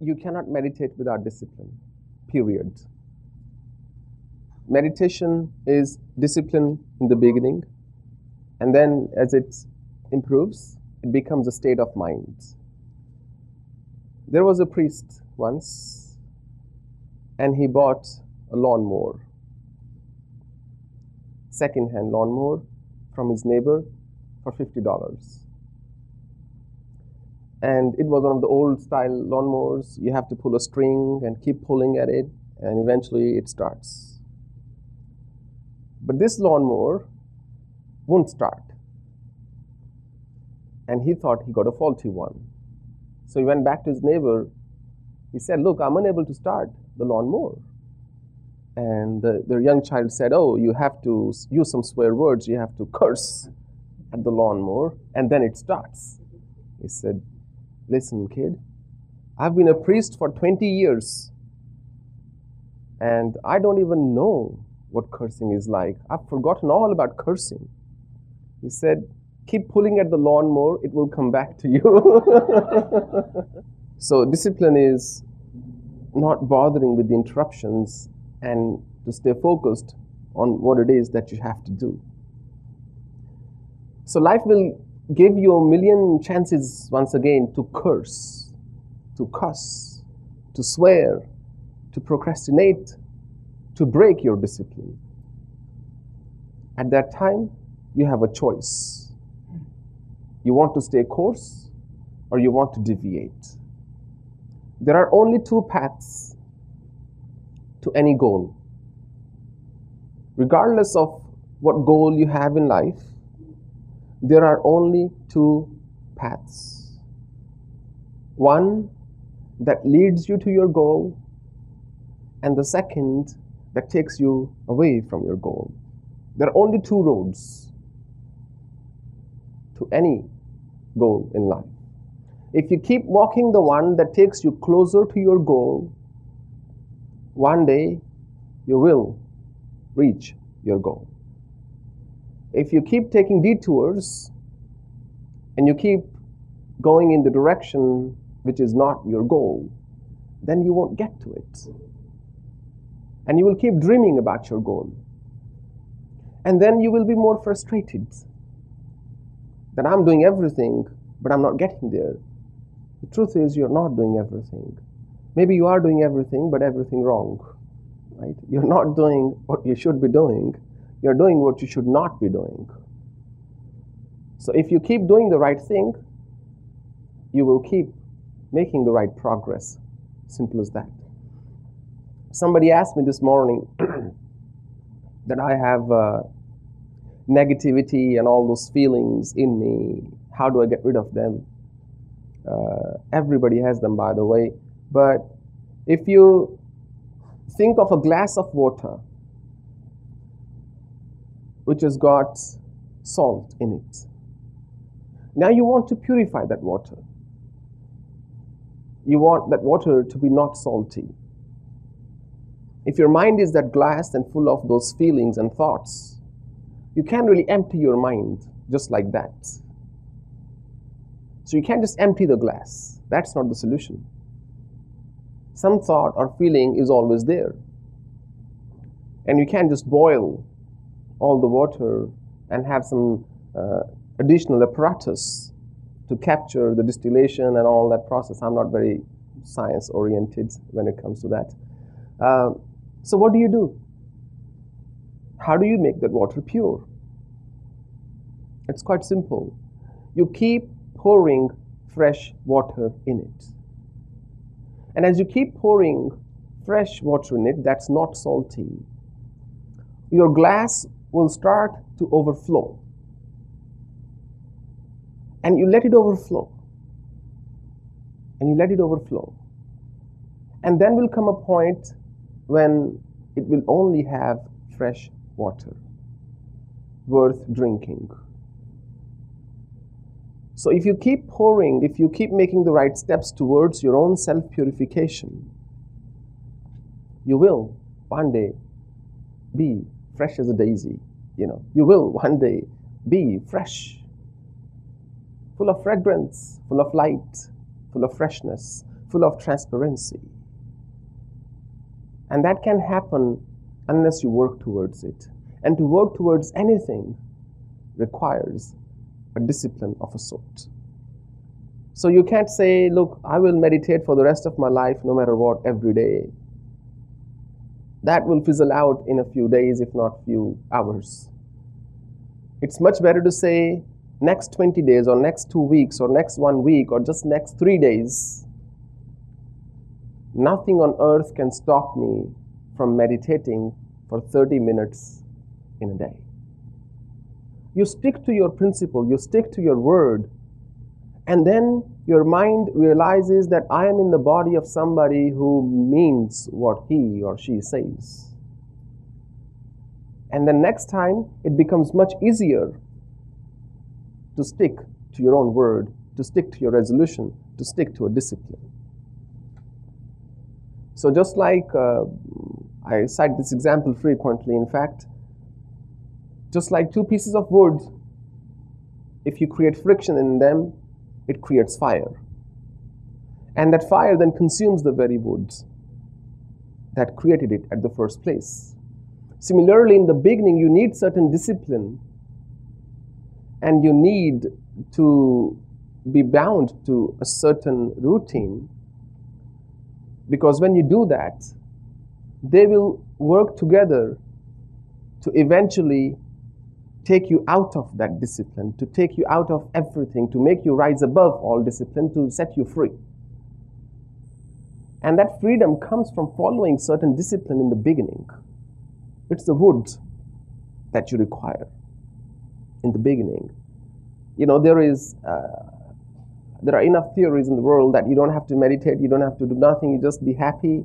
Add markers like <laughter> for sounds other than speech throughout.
you cannot meditate without discipline, period. Meditation is discipline in the beginning, and then as it improves, it becomes a state of mind. There was a priest once, and he bought a lawnmower, second-hand lawnmower from his neighbor for fifty dollars. And it was one of the old style lawnmowers. You have to pull a string and keep pulling at it, and eventually it starts. But this lawnmower won't start. And he thought he got a faulty one. So he went back to his neighbor. He said, Look, I'm unable to start the lawnmower. And the, the young child said, Oh, you have to use some swear words. You have to curse at the lawnmower, and then it starts. He said, Listen, kid, I've been a priest for 20 years, and I don't even know what cursing is like. I've forgotten all about cursing. He said, Keep pulling at the lawnmower, it will come back to you. <laughs> so, discipline is not bothering with the interruptions and to stay focused on what it is that you have to do. So, life will give you a million chances once again to curse, to cuss, to swear, to procrastinate, to break your discipline. At that time, you have a choice. You want to stay course or you want to deviate. There are only two paths to any goal. Regardless of what goal you have in life, there are only two paths. One that leads you to your goal, and the second that takes you away from your goal. There are only two roads to any goal in life. If you keep walking the one that takes you closer to your goal, one day you will reach your goal if you keep taking detours and you keep going in the direction which is not your goal, then you won't get to it. And you will keep dreaming about your goal. And then you will be more frustrated that I'm doing everything, but I'm not getting there. The truth is, you're not doing everything. Maybe you are doing everything, but everything wrong. Right? You're not doing what you should be doing, you're doing what you should not be doing. So if you keep doing the right thing, you will keep making the right progress. Simple as that. Somebody asked me this morning <clears throat> that I have uh, negativity and all those feelings in me. How do I get rid of them? Uh, everybody has them, by the way. But if you think of a glass of water which has got salt in it. Now you want to purify that water. You want that water to be not salty. If your mind is that glass and full of those feelings and thoughts, you can't really empty your mind just like that. So you can't just empty the glass. That's not the solution. Some thought or feeling is always there. And you can't just boil all the water and have some uh, additional apparatus to capture the distillation and all that process. I'm not very science oriented when it comes to that. Uh, so, what do you do? How do you make that water pure? It's quite simple. You keep pouring fresh water in it. And as you keep pouring fresh water in it that's not salty, your glass will start to overflow. And you let it overflow. And you let it overflow. And then will come a point when it will only have fresh water worth drinking. So if you keep pouring, if you keep making the right steps towards your own self purification, you will one day be fresh as a daisy. You know, you will one day be fresh, full of fragrance, full of light, full of freshness, full of transparency. And that can happen unless you work towards it. And to work towards anything requires a discipline of a sort. So you can't say, look, I will meditate for the rest of my life no matter what every day. That will fizzle out in a few days, if not few hours. It's much better to say next 20 days or next two weeks or next one week or just next three days. Nothing on earth can stop me from meditating for 30 minutes in a day. You stick to your principle, you stick to your word, and then your mind realizes that I am in the body of somebody who means what he or she says. And then next time it becomes much easier to stick to your own word, to stick to your resolution, to stick to a discipline. So, just like uh, I cite this example frequently, in fact, just like two pieces of wood, if you create friction in them, it creates fire. And that fire then consumes the very wood that created it at the first place. Similarly, in the beginning, you need certain discipline and you need to be bound to a certain routine because when you do that, they will work together to eventually take you out of that discipline, to take you out of everything, to make you rise above all discipline, to set you free. And that freedom comes from following certain discipline in the beginning. It's the wood that you require in the beginning. You know, there is, uh, there are enough theories in the world that you don't have to meditate, you don't have to do nothing, you just be happy.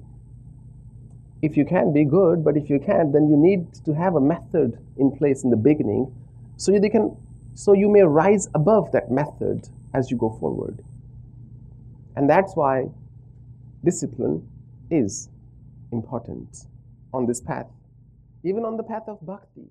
If you can, be good, but if you can't, then you need to have a method in place in the beginning so you can so you may rise above that method as you go forward. And that's why discipline is important on this path, even on the path of bhakti.